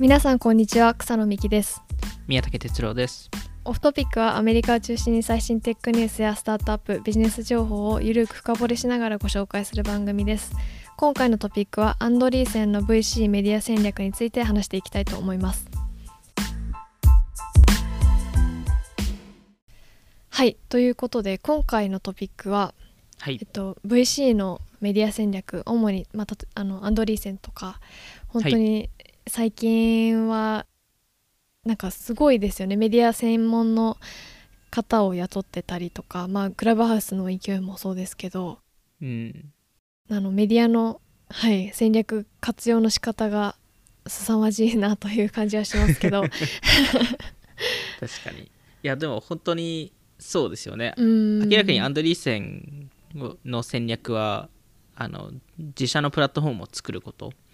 皆さんこんにちは草野美希です。宮武哲郎です。オフトピックはアメリカを中心に最新テックニュースやスタートアップビジネス情報をゆるく深掘りしながらご紹介する番組です。今回のトピックはアンドリーセンの VC メディア戦略について話していきたいと思います。はいということで今回のトピックは、はい。えっと、VC のメディア戦略主に、まあ、たとあのアンドリーセンとか本当に最近はなんかすごいですよね。メディア専門の方を雇ってたりとか、まあ、クラブハウスの勢いもそうですけど。うん。あのメディアの、はい、戦略活用の仕方が凄まじいなという感じはしますけど。確かに。いやでも本当にそうですよね。うん。明らかにアンドリーセンの戦略はあの自社のプラットフォームを作ること、えー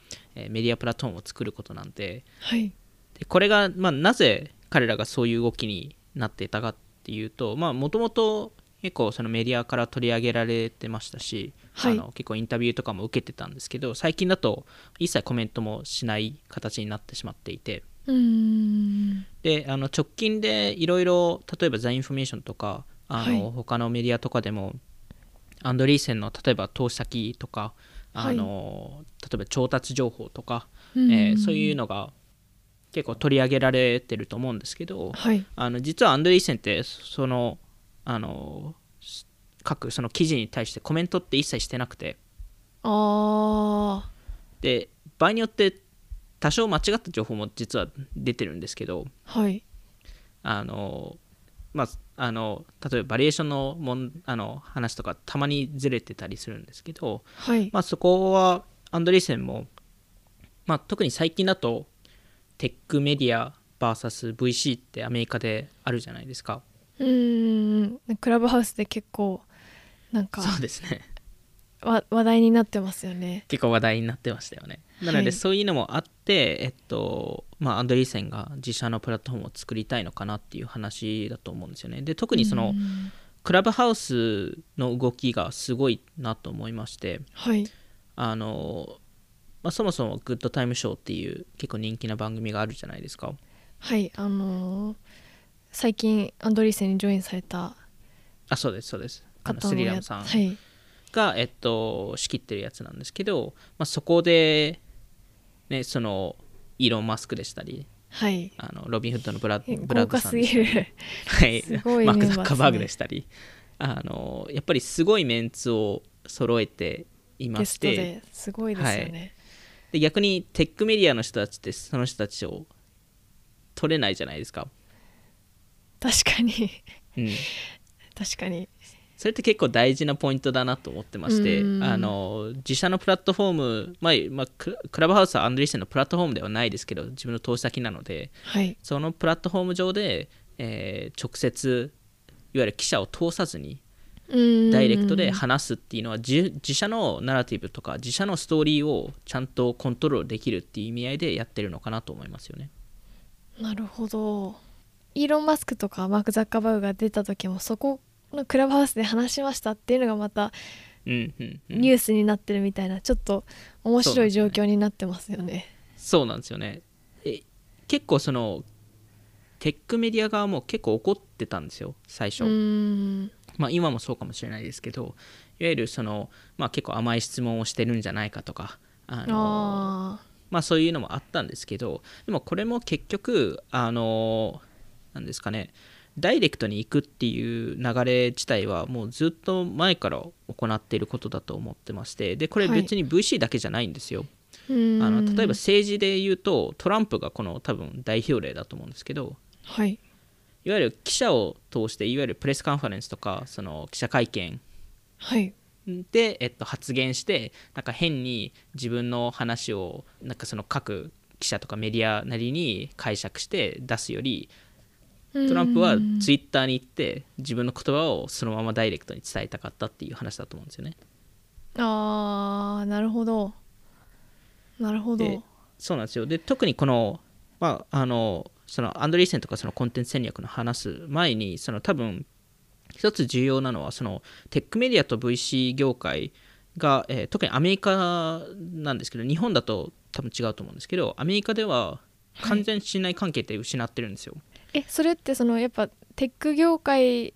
メディアプラットフォームを作ることなんではい。でこれが、まあ、なぜ彼らがそういう動きになっていたかっていうともともと結構そのメディアから取り上げられてましたし、はい。あの結構インタビューとかも受けてたんですけど最近だと一切コメントもしない形になってしまっていて。うん。であの直近でいろいろ例えばザ・インフォメーションとかあの、はい。他のメディアとかでもアンドリーセンの例えば投資先とかあの、例えば調達情報とか、えーそういうののが結構取り上げられてると思うんですけどはい。あの実はアンドリーセンってそのあの各その記事に対してコメントって一切してなくて。あで場合によって多少間違った情報も実は出てるんですけどーはい。あのまああの例えばバリエーションのもんあの話とかたまにずれてたりするんですけど、はい。まあ、そこはアンドリーセンも、まあ、特に最近だとテックメディア VSVC ってアメリカであるじゃないですか。うん。クラブハウスで結構なんかそうですねわ話題になってますよね。結構話題になってましたよね。なのはい。でそういうのもあって、えっとまあ、アンドリーセンが自社のプラットフォームを作りたいのかなっていう話だと思うんですよね。で特にその、うん。クラブハウスの動きがすごいなと思いましてはい。あの、まあ、そもそもグッドタイムショーっていう結構人気な番組があるじゃないですか。はいあのー最近アンドリーセンにジョインされたあそうですそうです。あのスリラムさん。はいが、えっと、仕切ってるやつなんですけど、まあ、そこで、ね、そのイーロン・マスクでしたりはい。あのロビン・フッドのブラえブラッドさんすごいマーク・ザッカーバーグでしたりあのやっぱりすごいメンツを揃えていましてですごいですよね、で逆にテックメディアの人たちってその人たちを取れないじゃないですか、確かに。うん、確かにそれって結構大事なポイントだなと思ってましてうん。あの自社のプラットフォーム、まあまあ、クラブハウスはアンドリーセンのプラットフォームではないですけど自分の投資先なのではい。そのプラットフォーム上で、えー直接いわゆる記者を通さずにうん。ダイレクトで話すっていうのは自自社のナラティブとか自社のストーリーをちゃんとコントロールできるっていう意味合いでやってるのかなと思いますよね。なるほど。イーロン・マスクとかマーク・ザッカーバーグが出た時もそこのクラブハウスで話しましたっていうのがまたニュースになってるみたいなちょっと面白い状況になってますよね。そうなんですよね。え結構そのテックメディア側も結構怒ってたんですよ最初、まあ、今もそうかもしれないですけどいわゆるその、まあ、結構甘い質問をしてるんじゃないかとかあのあまあ、そういうのもあったんですけどでもこれも結局あのなんですかねダイレクトに行くっていう流れ自体はもうずっと前から行っていることだと思ってましてでこれはい。別に VC だけじゃないんですよ、ーうーん。あの例えば政治で言うとトランプがこの多分代表例だと思うんですけどはい。いわゆる記者を通していわゆるプレスカンファレンスとかその記者会見はい。で、えっと、発言してなんか変に自分の話をなんかその各記者とかメディアなりに解釈して出すよりトランプはツイッターに行って自分の言葉をそのままダイレクトに伝えたかったっていう話だと思うんですよね。あーなるほどなるほどでそうなんですよで特にこの,、まあ、あのそのアンドリーセンとかそのコンテンツ戦略の話す前にその多分一つ重要なのはそのテックメディアと VC 業界が、えー特にアメリカなんですけど日本だと多分違うと思うんですけどアメリカでは完全信頼関係って失ってるんですよ。えそれってそのやっぱテック業界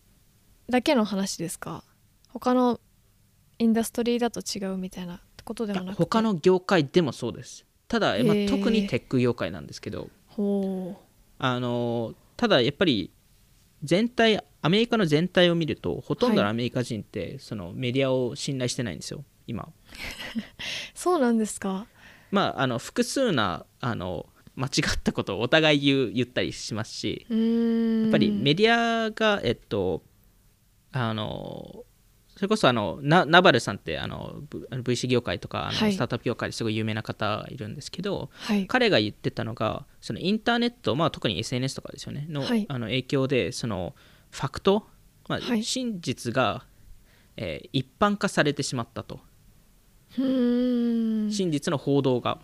だけの話ですか？他のインダストリーだと違うみたいなことでもなくて？他の業界でもそうです。ただ、まあ特にテック業界なんですけど。ほあのただやっぱり全体アメリカの全体を見るとほとんどのはい。アメリカ人って、そのメディアを信頼してないんですよ。今。う そうなんですか？まああの複数なあの間違ったことをお互い言う言ったりしますしやっぱりメディアがえっとあのそれこそあのナナバルさんってあの VC 業界とかあのはい。スタートアップ業界ですごい有名な方いるんですけど、はい。彼が言ってたのがそのインターネット、まあ、特に SNS とかですよねの,、はい。あの影響でそのファクト、まあはい。真実が、えー一般化されてしまったと、真実の報道が、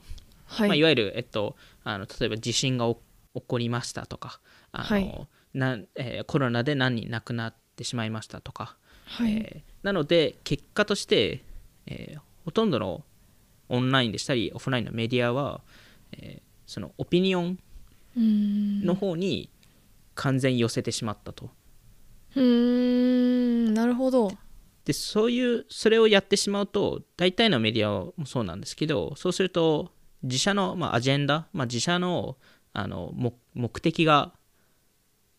はい、まあ、いわゆる、えっと、あの例えば地震が起起こりましたとかあの、はい。なんえーコロナで何人亡くなってしまいましたとか、はい。えーなので結果として、えーほとんどのオンラインでしたりオフラインのメディアは、えーそのオピニオンの方に完全寄せてしまったと。うーん。なるほど。でそういうそれをやってしまうと大体のメディアもそうなんですけどそうすると自社の、まあ、アジェンダ、まあ、自社のあの目目的が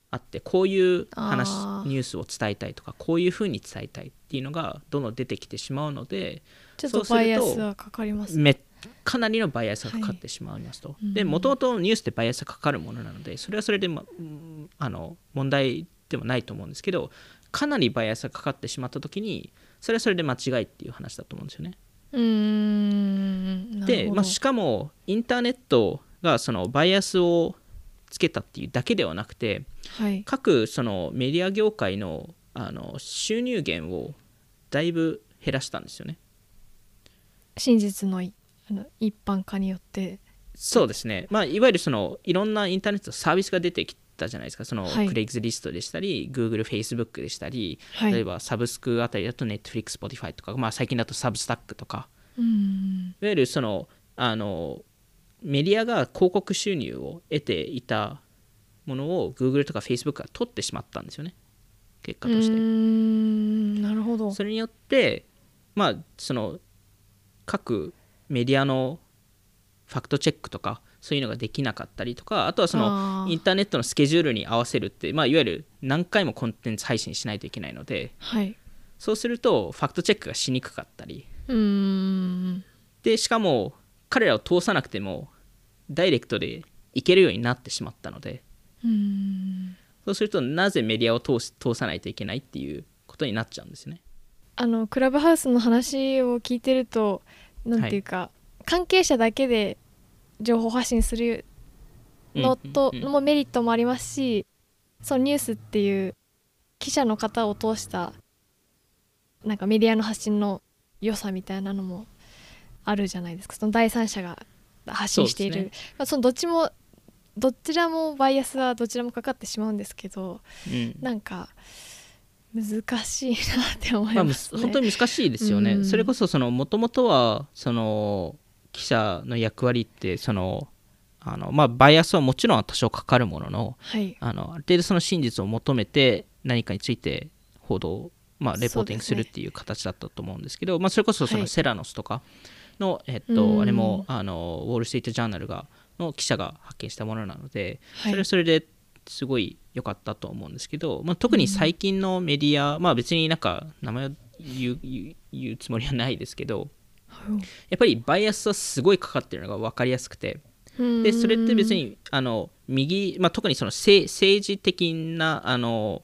あってこういう話ニュースを伝えたいとかこういうふうに伝えたいっていうのがどんどん出てきてしまうのでちょっとそうするとバイアスはかかりますめかなりのバイアスがかかってしまいますと。でもともとニュースってバイアスがかかるものなのでそれはそれで、まうんあの問題でもないと思うんですけどかなりバイアスがかかってしまった時にそれはそれで間違いっていう話だと思うんですよね。うーんで、まあ、しかもインターネットがそのバイアスをつけたっていうだけではなくてはい。各そのメディア業界のあの収入源をだいぶ減らしたんですよね。真実のいあの一般化によって。そうですね、まあ、いわゆるそのいろんなインターネットのサービスが出てきたじゃないですか、そのはい。クレイグズリストでしたり、Google、Facebook でしたり、はい。例えばサブスクあたりだと Netflix、Spotify とか、まあ、最近だとサブスタックとか、うーん。いわゆるそのあのメディアが広告収入を得ていたものを Google とか Facebook が取ってしまったんですよね、結果として。うーんなるほど。それによって、まあ、その各メディアのファクトチェックとかそういうのができなかったりとかあとはそのインターネットのスケジュールに合わせるって、まあ、いわゆる何回もコンテンツ配信しないといけないのではい。そうするとファクトチェックがしにくかったりでしかも彼らを通さなくてもダイレクトでいけるようになってしまったので。そうするとなぜメディアを通し通さないといけないっていうことになっちゃうんですね。あのクラブハウスの話を聞いてるとなんていうか、関係者だけで情報発信するのとうんうんうん。もメリットもありますし、そのニュースっていう記者の方を通したなんかメディアの発信の良さみたいなのもあるじゃないですか。その第三者が発信している。そうでまあ、そのどっちもどちらもバイアスはどちらもかかってしまうんですけどうん。なんか難しいなって思いまあ、むますね。本当に難しいですよね、うん。それこそそのもともとはその記者の役割ってそのあの、まあ、バイアスはもちろん多少かかるもののはい。あのある程度その真実を求めて何かについて報道、まあ、レポーティングするっていう形だったと思うんですけどまあ、それこそそはい。のセラノスとかの、えっうん。と、あれもあのウォール・ストリート・ジャーナルがの記者が発見したものなので、はい。それはそれですごい良かったと思うんですけど、まあ、特に最近のメディア、まあ別になんか名前を言う言う言うつもりはないですけどやっぱりバイアスはすごいかかってるのが分かりやすくてでそれって別にあの右、まあ、特にその政政治的なあの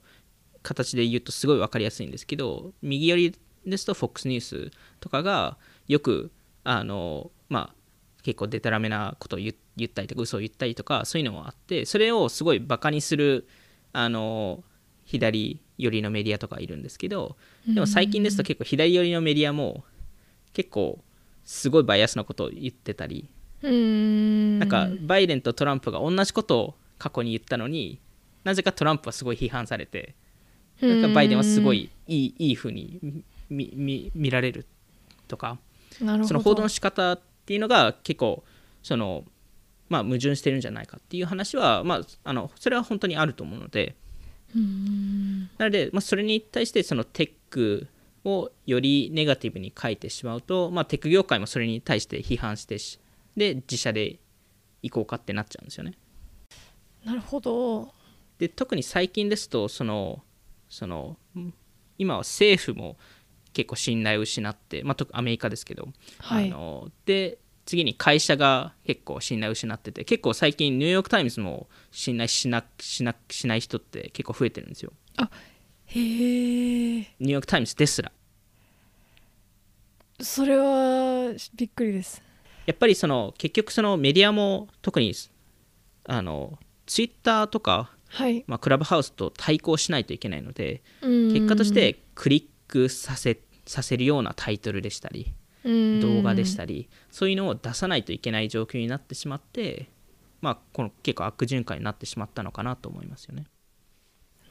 形で言うとすごい分かりやすいんですけど右寄りですと FOX ニュースとかがよくあの、まあ、結構デタラメなことを言言ったりとか嘘を言ったりとかそういうのもあってそれをすごいバカにするあの左寄りのメディアとかいるんですけどでも最近ですと結構左寄りのメディアも結構すごいバイアスなことを言ってたりなんかバイデンとトランプが同じことを過去に言ったのになぜかトランプはすごい批判されてかバイデンはすごいいいいい風に見見見られるとかその報道の仕方っていうのが結構その、まあ、矛盾してるんじゃないかっていう話は、まあ、あのそれは本当にあると思うので。うん。なので、まあ、それに対してそのテックをよりネガティブに書いてしまうと、まあ、テック業界もそれに対して批判してしで自社で行こうかってなっちゃうんですよね。なるほど。で特に最近ですとそのそのん今は政府も結構信頼を失って、まあ、特アメリカですけど、はい。あので次に会社が結構信頼を失ってて結構最近ニューヨーク・タイムズも信頼しなしなしない人って結構増えてるんですよ。へえニューヨーク・タイムズですら。それはびっくりです。やっぱりその結局そのメディアも特にあのツイッターとか、はい。まあ、クラブハウスと対抗しないといけないので結結果としてクリックさせさせるようなタイトルでしたり動画でしたりそういうのを出さないといけない状況になってしまって、まあ、この結構悪循環になってしまったのかなと思いますよね。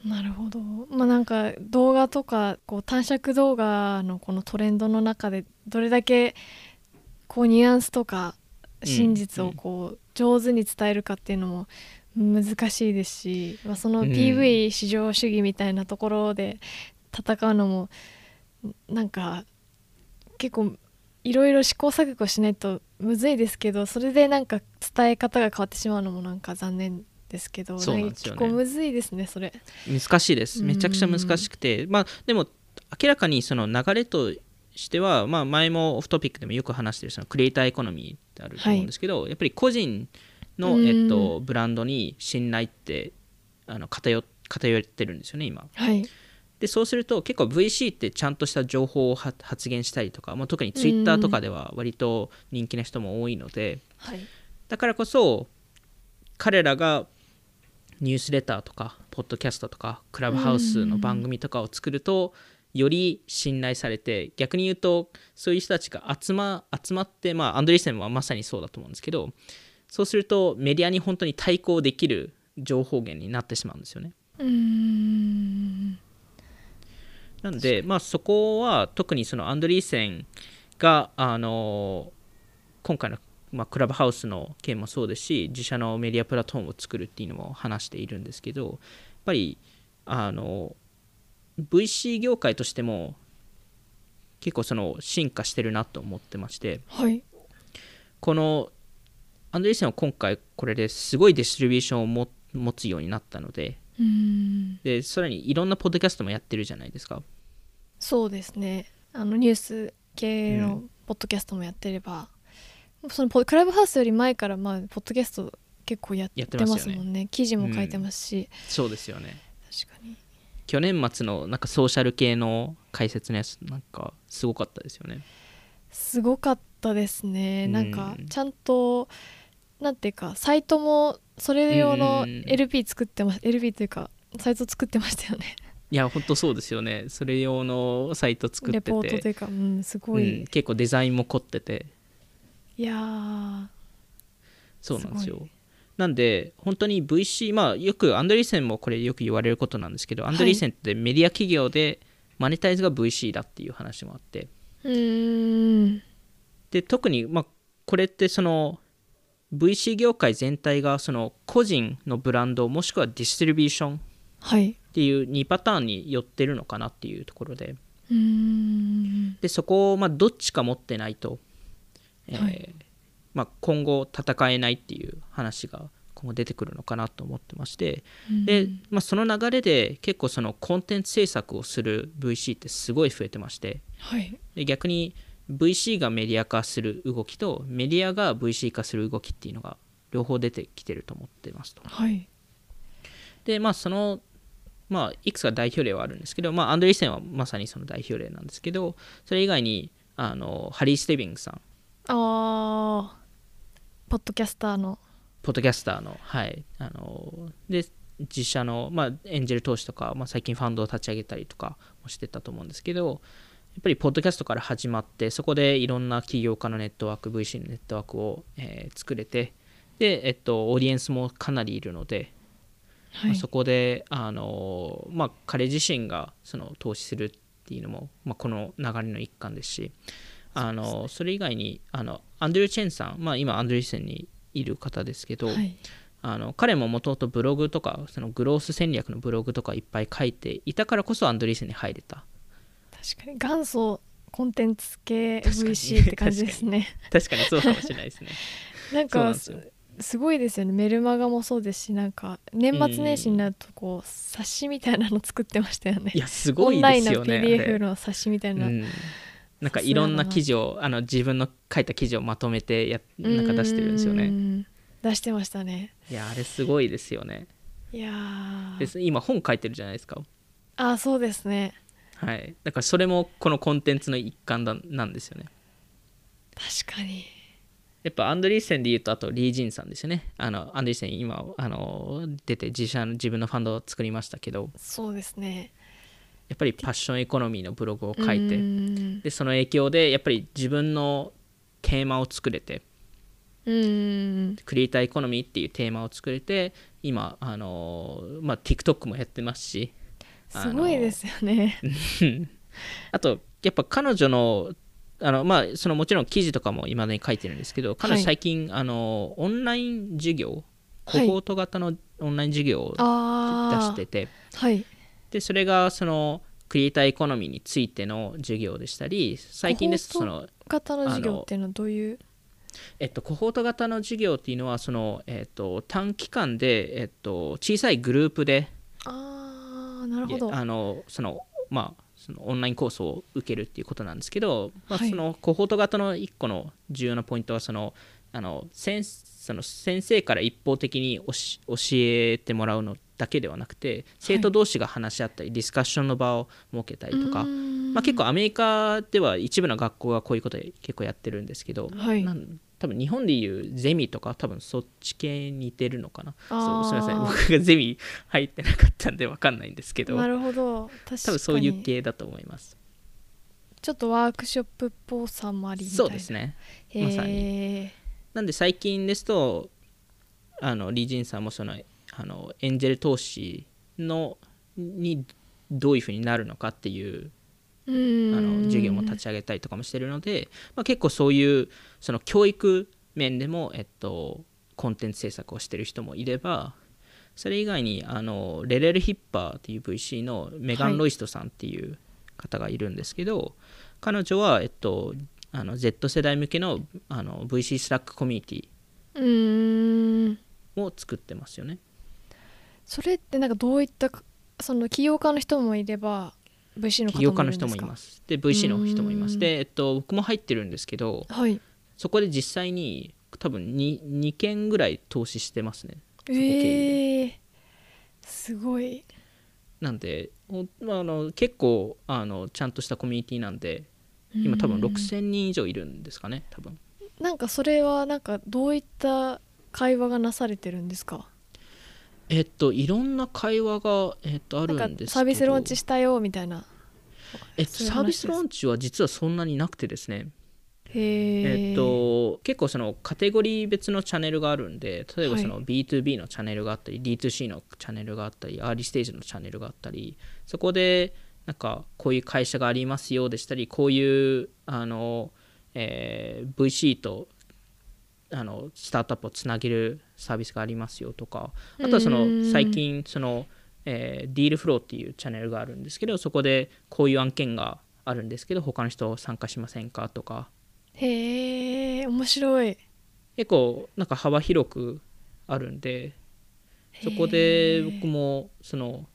なるほど。まあなんか動画とかこう短尺動画のこのトレンドの中でどれだけこうニュアンスとかうん。真実をこう上手に伝えるかっていうのも難しいですし、まあ、そのうん。PV 至上主義みたいなところで戦うのもなんか結構いろいろ試行錯誤しないとむずいですけどそれでなんか伝え方が変わってしまうのもなんか残念ですけどそうなんですよね。結構むずいですねそれ。難しいです。めちゃくちゃ難しくて、まあ、でも明らかにその流れとしては、まあ、前もオフトピックでもよく話してるそのクリエイターエコノミーってあると思うんですけど、やっぱり個人の、うん。えっと、ブランドに信頼ってあの偏偏ってるんですよね今。はい。でそうすると結構 VC ってちゃんとした情報をは発言したりとか、まあ、特に Twitter とかでは割と人気な人も多いので、はい。だからこそ彼らがニュースレターとかポッドキャストとかクラブハウスの番組とかを作るとより信頼されて逆に言うとそういう人たちが集ま集まってまあアンドリーセンはまさにそうだと思うんですけどそうするとメディアに本当に対抗できる情報源になってしまうんですよね。うーん。なので、まあ、そこは特にそのアンドリーセンが、あの今回の、まあ、クラブハウスの件もそうですし自社のメディアプラットフォームを作るっていうのも話しているんですけどやっぱりあの VC 業界としても結構その進化してるなと思ってましてはい。このアンドリーセンは今回これですごいディストリビューションをも持つようになったのででさらにいろんなポッドキャストもやってるじゃないですか。そうですね。あのニュース系のうんポッドキャストもやってれば、そのポクラブハウスより前からまあポッドキャスト結構やってますもんね。記事も書いてますし、そうですよね。確かに。去年末のなんかソーシャル系の解説のやつなんかすごかったですよね。すごかったですね、うんなん。かちゃんとなんていうかサイトもそれ用のうん LP 作ってま LP というかサイト作ってましたよね。いや本当そうですよね。それ用のサイト作ってレポートとていうかうんすごい、うん、結構デザインも凝ってて。いやー。そうなんですよ。なんで本当に VC まあよくアンドリーセンもこれよく言われることなんですけど、アンドリーセンってメディア企業でマネタイズが VC だっていう話もあって。うで特にまあこれってその VC 業界全体がその個人のブランドもしくはディストリビューションはい。っていう2パターンに寄ってるのかなっていうところで。うーん。でそこをまあどっちか持ってないと、えーはい。まあ、今後戦えないっていう話が今後出てくるのかなと思ってまして。で、まあ、その流れで結構そのコンテンツ制作をする VC ってすごい増えてまして。はい。で逆に VC がメディア化する動きとメディアが VC 化する動きっていうのが両方出てきてると思ってますと。はい。でまあそのまあいくつか代表例はあるんですけど、まあ、アンドリーセンはまさにその代表例なんですけどそれ以外にあのハリー・ステビングさん。あー。ポッドキャスターの。ポッドキャスターの。はい。あので自社の、まあ、エンジェル投資とか、まあ、最近ファンドを立ち上げたりとかもしてたと思うんですけどやっぱりポッドキャストから始まってそこでいろんな起業家のネットワーク VC のネットワークを、えー作れてで、えっと、オーディエンスもかなりいるので、はい。まあそこであの、まあ、彼自身がその投資するっていうのも、まあ、この流れの一環ですしあのそれ以外にあのアンドリュー・チェンさん、まあ、今アンドリューセンにいる方ですけど、はい。あの彼ももともとブログとかそのグロース戦略のブログとかいっぱい書いていたからこそアンドリーセンに入れた確かに。元祖コンテンツ系 VC って感じですね。確かに。そうかもしれないですね。なんかですごいですよね。メルマガもそうですしなんか年末年始になるとこう冊子みたいなの作ってましたよね。いやすオごいンラインのですよねあれ PDF の冊子みたいな、うん、なんかいろんな記事をあの自分の書いた記事をまとめてやなんか出してるんですようねん出してましたね。いやあれすごいですよね。いやー。です。今本書いてるじゃないですか。あそうですねはい。だからそれもこのコンテンツの一環だなんですよね。確かに。やっぱアンドリーセンで言うとあとリー・ジンさんですよね。あのアンドリーセン今あの出て自社の自分のファンドを作りましたけど。そうですね。やっぱりパッションエコノミーのブログを書いて。うん。でその影響でやっぱり自分のテーマを作れて。うん。クリエイターエコノミーっていうテーマを作れて今あの、まあ、TikTok もやってますしすごいですよね。あとやっぱ彼女のあのまあそのもちろん記事とかも今までに書いてるんですけど彼女最近、あのオンライン授業コはい。ホート型のオンライン授業を出してて、はい。でそれがそのクリエイターエコノミーについての授業でしたり最近ですとそコホの型の授業っていうのはどういう？えっと、コホート型の授業っていうのはその、えっと、短期間で、えっと、小さいグループでああなるほど。あのそのまあそのオンラインコースを受けるっていうことなんですけど、まあ、はい。そのコホート型の一個の重要なポイントはそのあの先その先生から一方的に教えてもらうのだけではなくて生徒同士が話し合ったり、ディスカッションの場を設けたりとか、まあ、結構アメリカでは一部の学校がこういうことで結構やってるんですけど、はい。なん多分日本でいうゼミとか多分そっち系に似てるのかな。そうすみません。僕がゼミ入ってなかったんで分かんないんですけど。なるほど。確かに。多分そういう系だと思います。ちょっとワークショップっぽさもありそうですね。へまさえなんで最近ですとあのリー・ジンさんもそのあのエンジェル投資のにどういうふうになるのかっていうああの授業も立ち上げたりとかもしてるので、まあ、結構そういうその教育面でも、えっと、コンテンツ制作をしてる人もいればそれ以外にあの Lerer Hippeau っていう VC のメガン・ロイストさんっていう方がいるんですけど、彼女は、えっと、あの Z 世代向けのあの VC スラックコミュニティを作ってますよね。それってなんかどういったかその起業家の人もいれば VC の起もいます。で VC の人もいます。で、えっと、僕も入ってるんですけどはい。そこで実際に多分 2, 2件ぐらい投資してますね。ええすごい。なんで、あ、あの結構あのちゃんとしたコミュニティなんで今多分うん。6000人以上いるんですかね多分。なんかそれはなんかどういった会話がなされてるんですか？えっといろんな会話が、えっと、あるなんんですけど。かサービスローンチしたよみたいな。えっとサービスローンチは実はそんなになくてですね。へええっと、結構そのカテゴリー別のチャンネルがあるんで例えばその B2B のチャンネルがあったり、D2C のチャンネルがあったりアーリーステージのチャンネルがあったりそこでなんかこういう会社がありますよでしたりこういうあの、えー VC とあのスタートアップをつなげるサービスがありますよとかあとはそうんの最近その、えーディールフローっていうチャンネルがあるんですけどそこでこういう案件があるんですけど他の人参加しませんかとか。へえ面白い。結構なんか幅広くあるんでそこで僕もその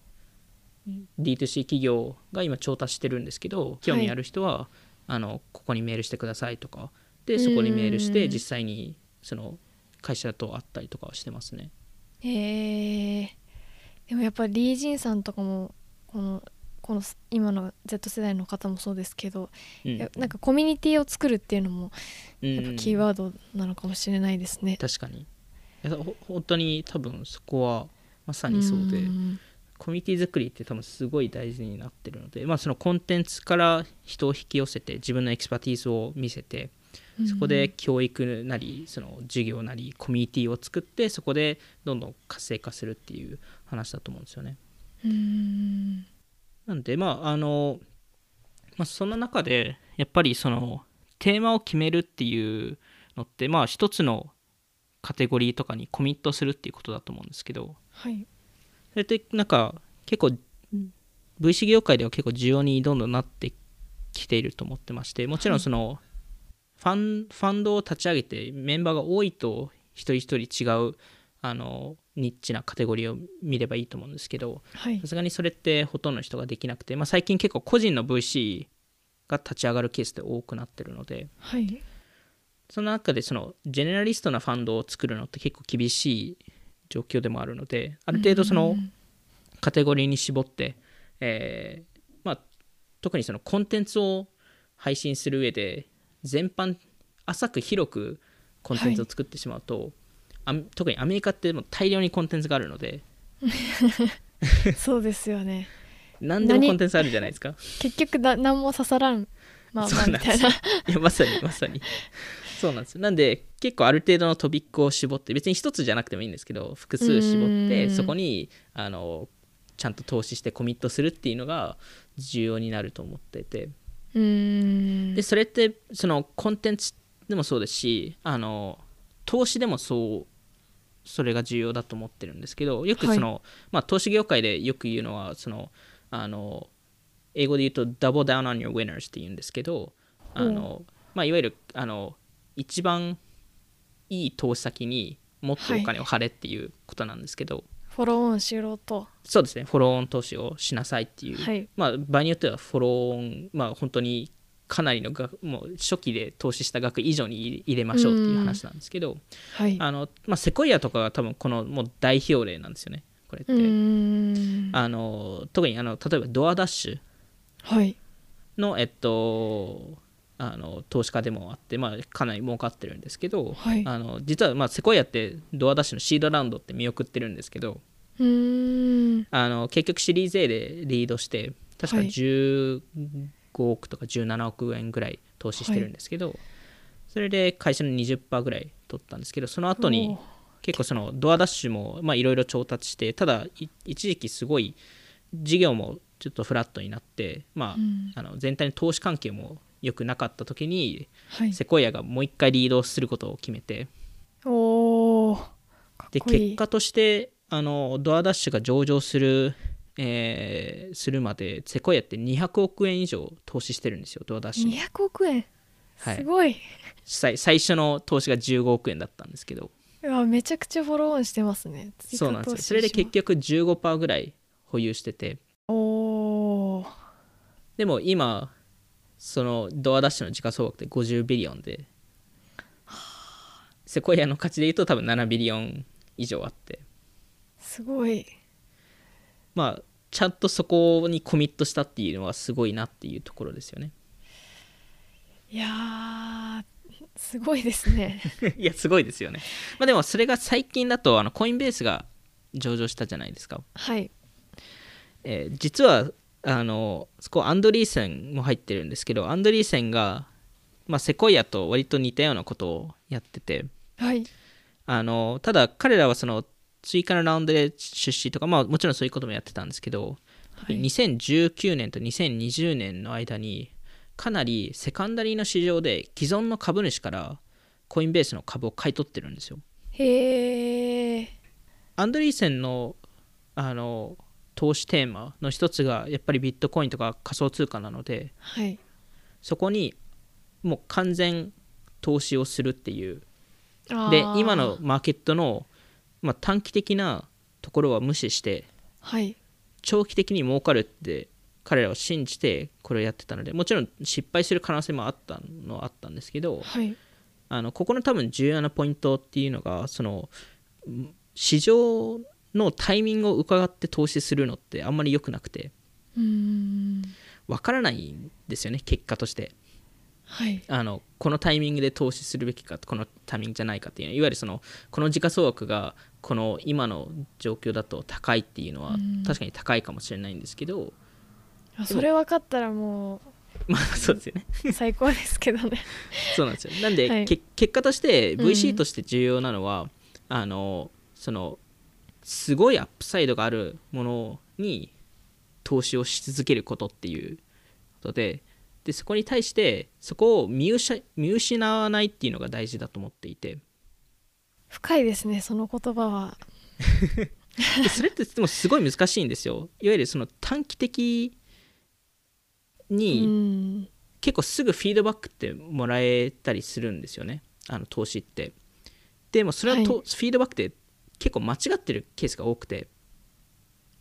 D2C 企業が今調達してるんですけど興味ある人は、あのここにメールしてくださいとか。でそこにメールしうんて実際にその会社と会ったりとかはしてますね。へえでもやっぱりリー・ジンさんとかもこのこの今の Z 世代の方もそうですけど、うん。なんかコミュニティを作るっていうのもやっぱうんキーワードなのかもしれないですね。確かに。本当に多分そこはまさにそうでん。コミュニティ作りって多分すごい大事になってるので、まあ、そのコンテンツから人を引き寄せて自分の expertise を見せてそこで教育なりその授業なりコミュニティを作ってそこでどんどん活性化するっていう話だと思うんですよね。うん。なんでまああの、まあ、そんな中でやっぱりそのテーマを決めるっていうのってまあ一つのカテゴリーとかにコミットするっていうことだと思うんですけど。はい。それってなんか結構 VC 業界では結構需要にどんどんなってきていると思ってましてもちろんそのファンファンドを立ち上げてメンバーが多いと一人一人違うあのニッチなカテゴリーを見ればいいと思うんですけどはい。さすがにそれってほとんどの人ができなくて、まあ、最近結構個人の VC が立ち上がるケースって多くなってるのではい。その中でそのジェネラリストなファンドを作るのって結構厳しい状況でもあるのである程度そのカテゴリーに絞って、えーまあ、特にそのコンテンツを配信する上で全般浅く広くコンテンツを作ってしまうと、あ特にアメリカってもう大量にコンテンツがあるので。そうですよね。何でも何コンテンツあるじゃないですか。結局だ何も刺さらん。まあまあみたいな。いやまさにまさに。そうなんです。なんで結構ある程度のトピックを絞って別に一つじゃなくてもいいんですけど複数絞ってうん。そこにあのちゃんと投資してコミットするっていうのが重要になると思っててでそれってそのコンテンツでもそうですしあの投資でもそうそれが重要だと思ってるんですけどよくその、まあ、投資業界でよく言うのはそのあの英語で言うと double down on your winners って言うんですけどあの、まあ、いわゆるあの一番いい投資先にもっとお金を張れっていうことなんですけど、フォローオンしろと。そうですね。フォローオン投資をしなさいっていう。はい。まあ、場合によってはフォローオン、まあ、本当にかなりの額もう初期で投資した額以上に入れましょうっていう話なんですけど、はい。あのまあ、セコイアとかが多分このもう代表例なんですよねこれって、うーん。あの特にあの例えばドアダッシュはい。の、えっと、あの投資家でもあって、まあ、かなり儲かってるんですけど、はい。あの実はまあセコイアってドアダッシュのシードラウンドって見送ってるんですけどうーん。あの結局シリーズ A でリードして確かはい。15億とか17億円ぐらい投資してるんですけど、それで会社の20%ぐらい取ったんですけどその後に結構そのドアダッシュもまあいろいろ調達してただい一時期すごい事業もちょっとフラットになって、まあうん。あの全体の投資関係も良くなかった時にはい。セコイアがもう一回リードすることを決めて。おで結果としてあのドアダッシュが上場する、えーするまでセコイアって200億円以上投資してるんですよドアダッシュに200億円？はい。すごい、最最初の投資が15億円だったんですけど。うわめちゃくちゃフォローオンしてますね。そうなんですよ。それで結局15%ぐらい保有してて。おー。でも今そのドアダッシュの時価総額って50ビリオンで。セコイアの価値で言うと多分7ビリオン以上あって。すごい。まあちゃんとそこにコミットしたっていうのはすごいなっていうところですよね。いやーすごいですね。いやすごいですよね。まあでもそれが最近だとあのコインベースが上場したじゃないですか、はい。えー実はあのそこアンドリーセンも入ってるんですけどアンドリーセンが、まあ、セコイアと割と似たようなことをやっててはい。あのただ彼らはその追加のラウンドで出資とか、まあ、もちろんそういうこともやってたんですけど、はい。2019年と2020年の間にかなりセカンダリーの市場で既存の株主からコインベースの株を買い取ってるんですよ。へえアンドリーセンのあの投資テーマの一つがやっぱりビットコインとか仮想通貨なのではい。そこにもう完全投資をするっていう。で今のマーケットの、まあ、短期的なところは無視してはい。長期的に儲かるって彼らは信じてこれをやってたのでもちろん失敗する可能性もあったのはあったんですけどはい。あのここの多分重要なポイントっていうのがそのん市場のタイミングを伺って投資するのってあんまり良くなくて。うーん。わからないんですよね結果として。はい。あのこのタイミングで投資するべきかこのタイミングじゃないかっていういわゆるそのこの時価総額がこの今の状況だと高いっていうのはうん。確かに高いかもしれないんですけど、あそれ分かったらもまあそうですよね。う最高ですけどね。そうなんですよ。なんで、はい。け結果としてうん。VC として重要なのは、あのそのすごいアップサイドがあるものに投資をし続けることっていうことででそこに対してそこを見失見失わないっていうのが大事だと思っていて。深いですねその言葉は。でそれってでもすごい難しいんですよ。いわゆるその短期的うにん。結構すぐフィードバックってもらえたりするんですよね。あの投資って。でもそれはと、はい。フィードバックって結構間違ってるケースが多くて。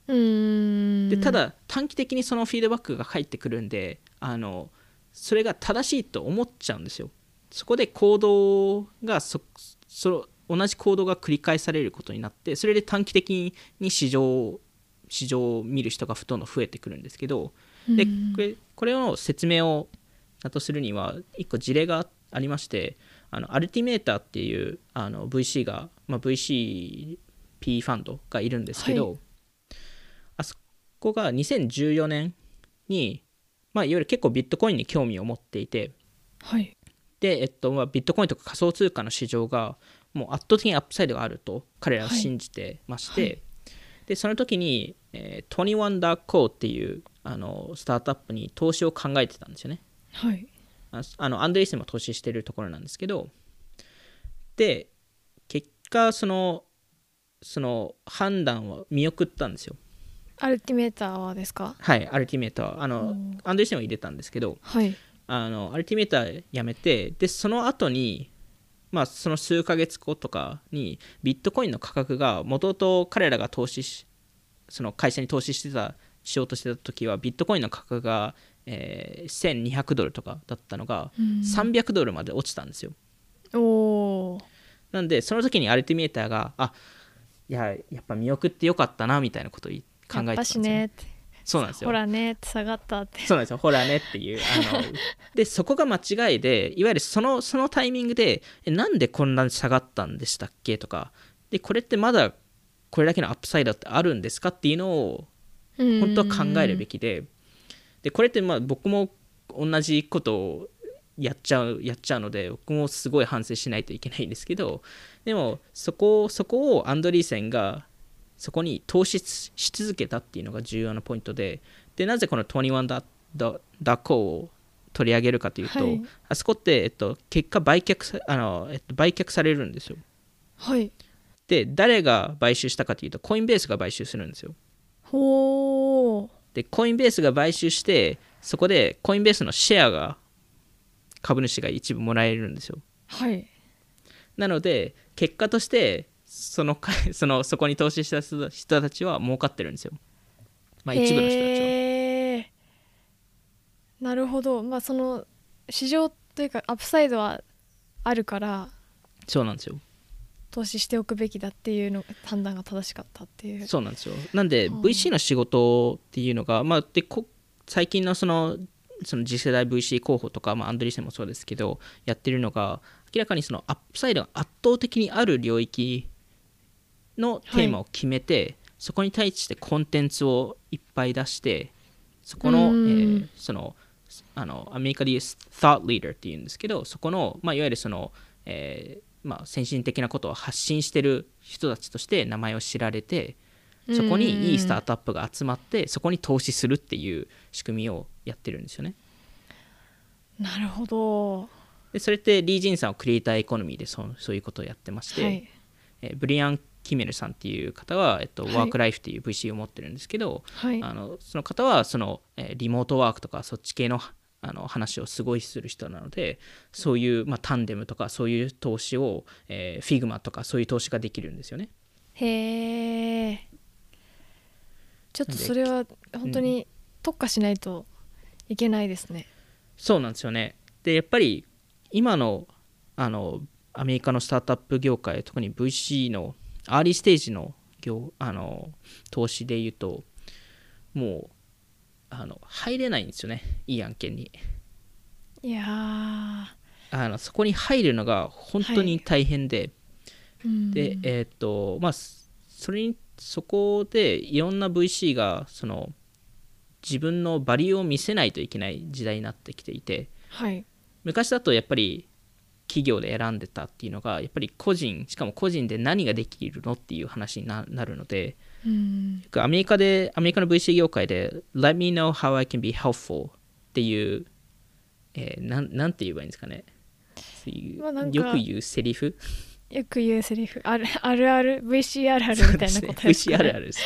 うん。でただ短期的にそのフィードバックが返ってくるんであのそれが正しいと思っちゃうんですよ。そこで行動がそそ同じ行動が繰り返されることになってそれで短期的に市場市場を見る人がどんどん増えてくるんですけどでうん。これこれの説明をだとするには一個事例がありましてあのアルティメーターっていうあの VC が、まあ、VCP ファンドがいるんですけど、はあそこが2014年に、まあ、いわゆる結構ビットコインに興味を持っていてはい。で、えっとまあ、ビットコインとか仮想通貨の市場がもう圧倒的にアップサイドがあると彼らは信じてまして、はい。はいでその時に、えー、21.co っていうあのスタートアップに投資を考えてたんですよね。はいああのアンドリーセンも投資してるところなんですけどで結果そのその判断は見送ったんですよ。アルティメーターはですか？はいアルティメーター。あのアンドリーセンは入れたんですけどはい。あのアルティメーターやめてでその後にまあその数ヶ月後とかにビットコインの価格が元々彼らが投資しその会社に投資してたしようとしてた時はビットコインの価格が、えー1200ドルとかだったのがうん。300ドルまで落ちたんですよ。おー。なんでその時にアルティメーターがあいややっぱ見送ってよかったなみたいなことを考えてたんですよ、しねそうなんですよ。ほらねって下がったって。そうなんですよ、ほらねっていう。あの で、そこが間違いで、いわゆるそのそのタイミングで、えなんでこんなに下がったんでしたっけとか、で、これってまだこれだけのアップサイドってあるんですかっていうのを本当は考えるべきで、で、これってまあ僕も同じことをやっちゃうやっちゃうので僕もすごい反省しないといけないんですけどでもそこそこをアンドリーセンがそこに投資し続けたっていうのが重要なポイントででなぜこの21ダダダコを取り上げるかというと、はい。あそこって、えっと、結果売却さあの、えっと、売却されるんですよ。はい。で誰が買収したかというとコインベースが買収するんですよほー。でコインベースが買収してそこでコインベースのシェアが株主が一部もらえるんですよ。はい。なので結果としてそのか そのそこに投資した人人たちは儲かってるんですよ。まあ一部の人たちは。へーなるほど。まあその市場というかアップサイドはあるから。そうなんですよ投資しておくべきだっていうの判断が正しかったっていう。そうなんですよ。なんではあ VC の仕事っていうのが、まあ、でこ最近のそのその次世代 VC 候補とか、まあ、アンドリーセンもそうですけどやってるのが明らかにそのアップサイドが圧倒的にある領域のテーマを決めて、そこに対してコンテンツをいっぱい出してそこの,、えうん。ーそのあのアメリカでいう thought leader っていうんですけどそこの、まあ、いわゆるその、えーまあ、先進的なことを発信してる人たちとして名前を知られてそこにいいスタートアップが集まってそこに投資するっていう仕組みをやってるんですよね。なるほど。でそれってリー・ジンさんはクリエイターエコノミーでそうそういうことをやってまして、はい。えーブリアン・キメルさんっていう方は、えっと、はい。ワークライフっていう VC を持ってるんですけど、はい。あのその方はその、えーリモートワークとかそっち系のあの話をすごいする人なのでそういう、まあ、タンデムとかそういう投資を、えー、フィグマとかそういう投資ができるんですよね。へえちょっとそれは本当に特化しないといけないですね、そうなんですよね。でやっぱり今のあのアメリカのスタートアップ業界特に VC のアーリーステージの業あの投資でいうともうあの入れないんですよね。いい案件に。いやあのそこに入るのが本当に大変で、ーうん。でえーっとまあそれにそこでいろんな VC がその自分のバリューを見せないといけない時代になってきていて。はい。昔だとやっぱり企業で選んでたっていうのがやっぱり個人しかも個人で何ができるのっていう話にななるのでアメリカでアメリカの VC 業界で「Let me know how I can be helpful」っていう、えーなんなんて言えばいいんですかね。まあかよく言うセリフ？よく言うセリフ。あるあるある？VC あるあるみたいなことですか、ね、VC あるあるですね。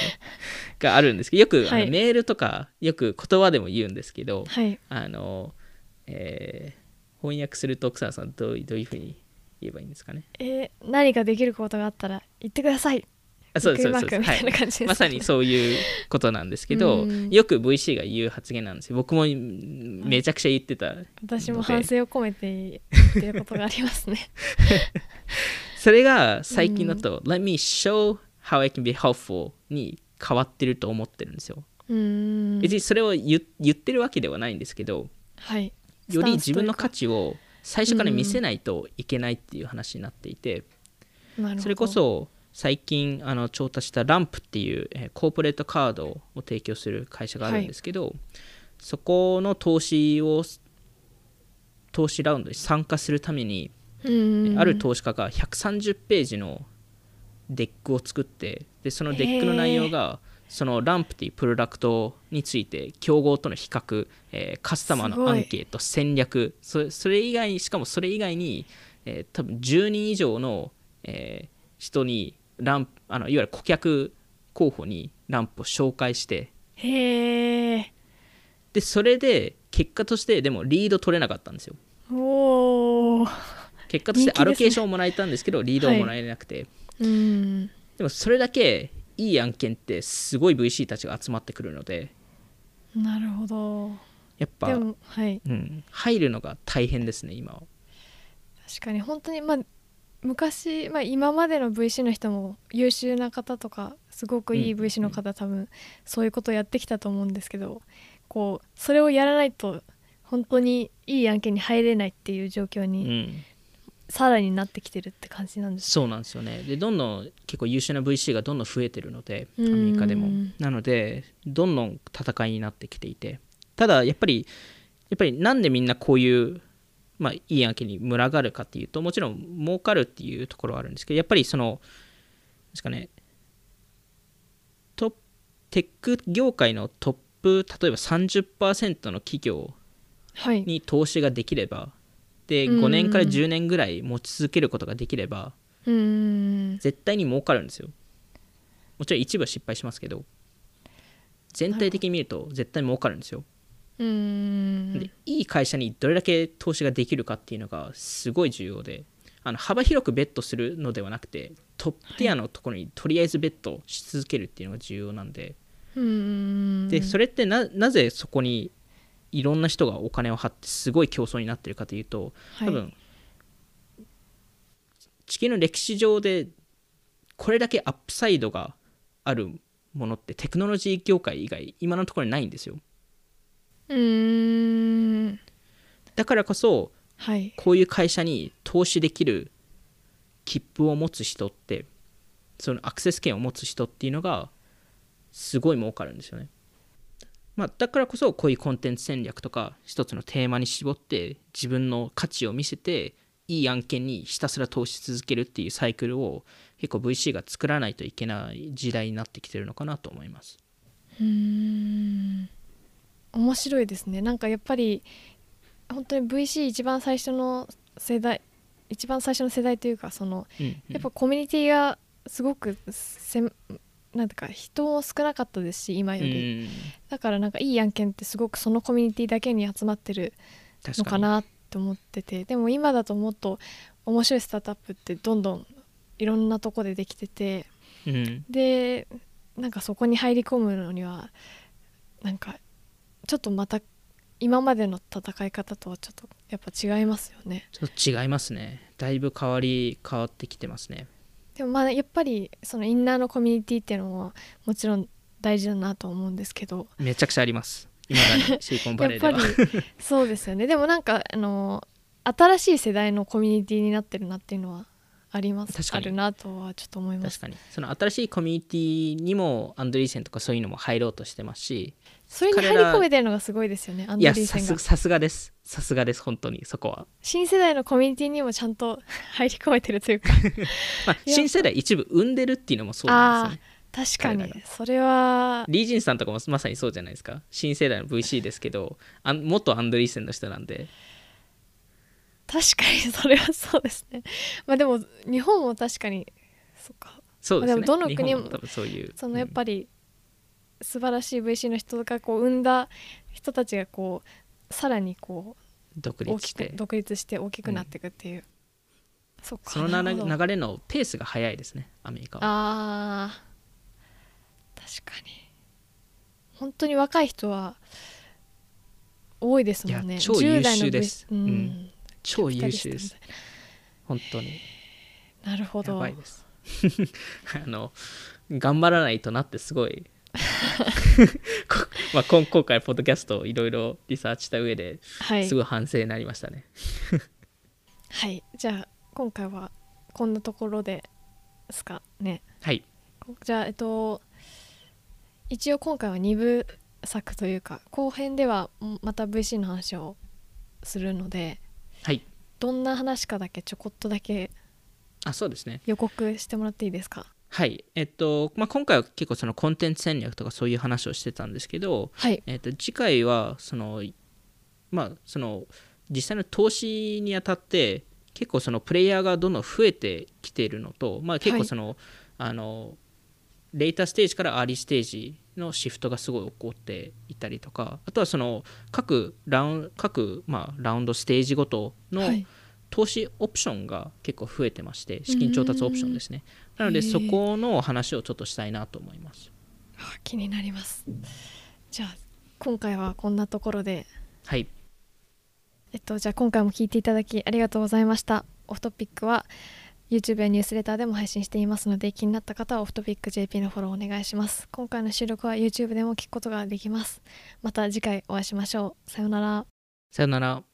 があるんですけどよく、はい。あのメールとかよく言葉でも言うんですけど、はい。あの、えー翻訳すると奥さんさんどうどういうふうに言えばいいんですかね？えー何かできることがあったら言ってください。あそうですそうです。そうです。はない。まさにそういうことなんですけどうん。よく VC が言う発言なんですよ。僕もうんめちゃくちゃ言ってた私も反省を込めて言ってることがありますね。それが最近だと、Let me show how I can be helpful に変わってると思ってるんですよ。うーん。別にそれを言言ってるわけではないんですけど、はい。より自分の価値値を最初から見せないといけないっていう話になっていて、それこそ最近あの調達したランプっていう、えーコーポレートカードを提供する会社があるんですけど、そこの投資を投資ラウンドに参加するためにうん。ある投資家が130ページの deckを作ってでその deckの内容がそのランプっていうプロダクトについて競合との比較、えーカスタマーのアンケート戦略それそれ以外にしかもそれ以外に、えー多分10人以上の、えー人にランプあのいわゆる顧客候補にランプを紹介してへえでそれで結果としてでもリード取れなかったんですよ。おお結果としてアロケーションをもらえたんですけどリードをもらえなくて、うん。でもそれだけいい案件ってすごい VC たちが集まってくるので。なるほど。やっぱはい。うん、入るのが大変ですね今は。確かに本当にまあ昔、まあ、今までの VC の人も優秀な方とかすごくいいうん VC の方、多分そういうことをやってきたと思うんですけどこうそれをやらないと本当にいい案件に入れないっていう状況うにん、さらになってきてるって感じなんです。そうなんですよね。でどんどん結構優秀な VC がどんどん増えてるのでアうん。メリカでも。なのでどんどん戦いになってきていて。ただやっぱりやっぱりなんでみんなこういうまあ、いい案件に群がるかっていうともちろん儲かるっていうところはあるんですけどやっぱりそのですかねトテック業界のトップ例えば30%の企業はいに投資ができればでうん。5年から10年ぐらい持ち続けることができれば絶対に儲かるんですよ。もちろん一部は失敗しますけど全体的に見ると絶対儲かるんですよでいい会社にどれだけ投資ができるかっていうのがすごい重要であの幅広くベットするのではなくてトップティアのところにとりあえずベットし続けるっていうのが重要なんで。でそれってななぜそこにいろんな人がお金を張ってすごい競争になってるかというとはい。多分、地球の歴史上でこれだけアップサイドがあるものってテクノロジー業界以外今のところにないんですようーん。だからこそはい。こういう会社に投資できる切符を持つ人ってそのアクセス権を持つ人っていうのがすごい儲かるんですよね、まあ、だからこそこういうコンテンツ戦略とか一つのテーマに絞って自分の価値を見せていい案件にひたすら投資し続けるっていうサイクルを結構 VC が作らないといけない時代になってきてるのかなと思います。うーん面白いですね。なんかやっぱり本当に VC 一番最初の世代一番最初の世代というかそのうんうん。やっぱコミュニティがすごくせんなんていうか人も少なかったですし今より、うんだからなんかいい案件ってすごくそのコミュニティだけに集まってるのかなって思っててでも今だともっと面白いスタートアップってどんどんいろんなとこでできててうん。でなんかそこに入り込むのにはなんかちょっとまた今までの戦い方とはちょっとやっぱ違いますよね。ちょっと違いますね。だいぶ変わり変わってきてますね。でもまあやっぱりそのインナーのコミュニティっていうのはもちろん大事だなと思うんですけど。めちゃくちゃあります。今だにシリコンバやっぱレーでは。りそうですよね。でもなんかあの新しい世代のコミュニティになってるなっていうのはあります。確かに。あるなとはちょっと思います。確かに。その新しいコミュニティにもアンドリーセンとかそういうのも入ろうとしてますしそれに入り込めてるのがすごいですよねアンさドリーセンが。すさすがです。さすがです本当にそこは、新世代のコミュニティにもちゃんと入り込めてるというか。まあ、新世代一部生んでるっていうのもそうなんですよね。確かに。それは。リージンさんとかもまさにそうじゃないですか。新世代の VC ですけどあん元アンドリーセンの人なんで。確かにそれはそうですね。まあでも日本も確かにそっか。そうですね。でもどの国もそういうそのやっり、ぱり素晴らしい VC の人がこう生んだ人たちがこうさらにこうん独立して。独立して大きくなっていくっていう、そっか。その流れのペースが早いですねアメリカは。あー。確かに。本当に若い人は多いですもんね。超優秀10代の V- ですうん。うん。超優秀です。本当に。やなるほど。ばいです。あの頑張らないとなってすごいこ まあ、今今回ポッドキャストをいろいろリサーチした上ではい。すごい反省になりましたね、はい。じゃあ今回はこんなところですかね。はい。じゃあえっと一応今回は2部作というか後編ではんまた VC の話をするのではい。どんな話かだけちょこっとだけあそうですね。予告してもらっていいですか？はい。えっと、まあ、今回は結構そのコンテンツ戦略とかそういう話をしてたんですけど、はい。えっと、次回はそのまあその実際の投資にあたって結構そのプレイヤーがどんどん増えてきているのと、まあ、結構その,、あのレーターステージからアーリーステージのシフトがすごい起こっていたりとかあとはその各ラウン各、まあ、ラウンドステージごとのはい。投資オプションが結構増えてまして資金調達オプションですねなのでそこの話をちょっとしたいなと思います。あ気になります。じゃあ今回はこんなところで。はい。えっとじゃあ今回も聞いていただきありがとうございました。オフトピックは YouTube やニュースレターでも配信していますので気になった方はオフトピック JP のフォローお願いします。今回の収録は YouTube でも聞くことができます。また次回お会いしましょう。さようなら。さよなら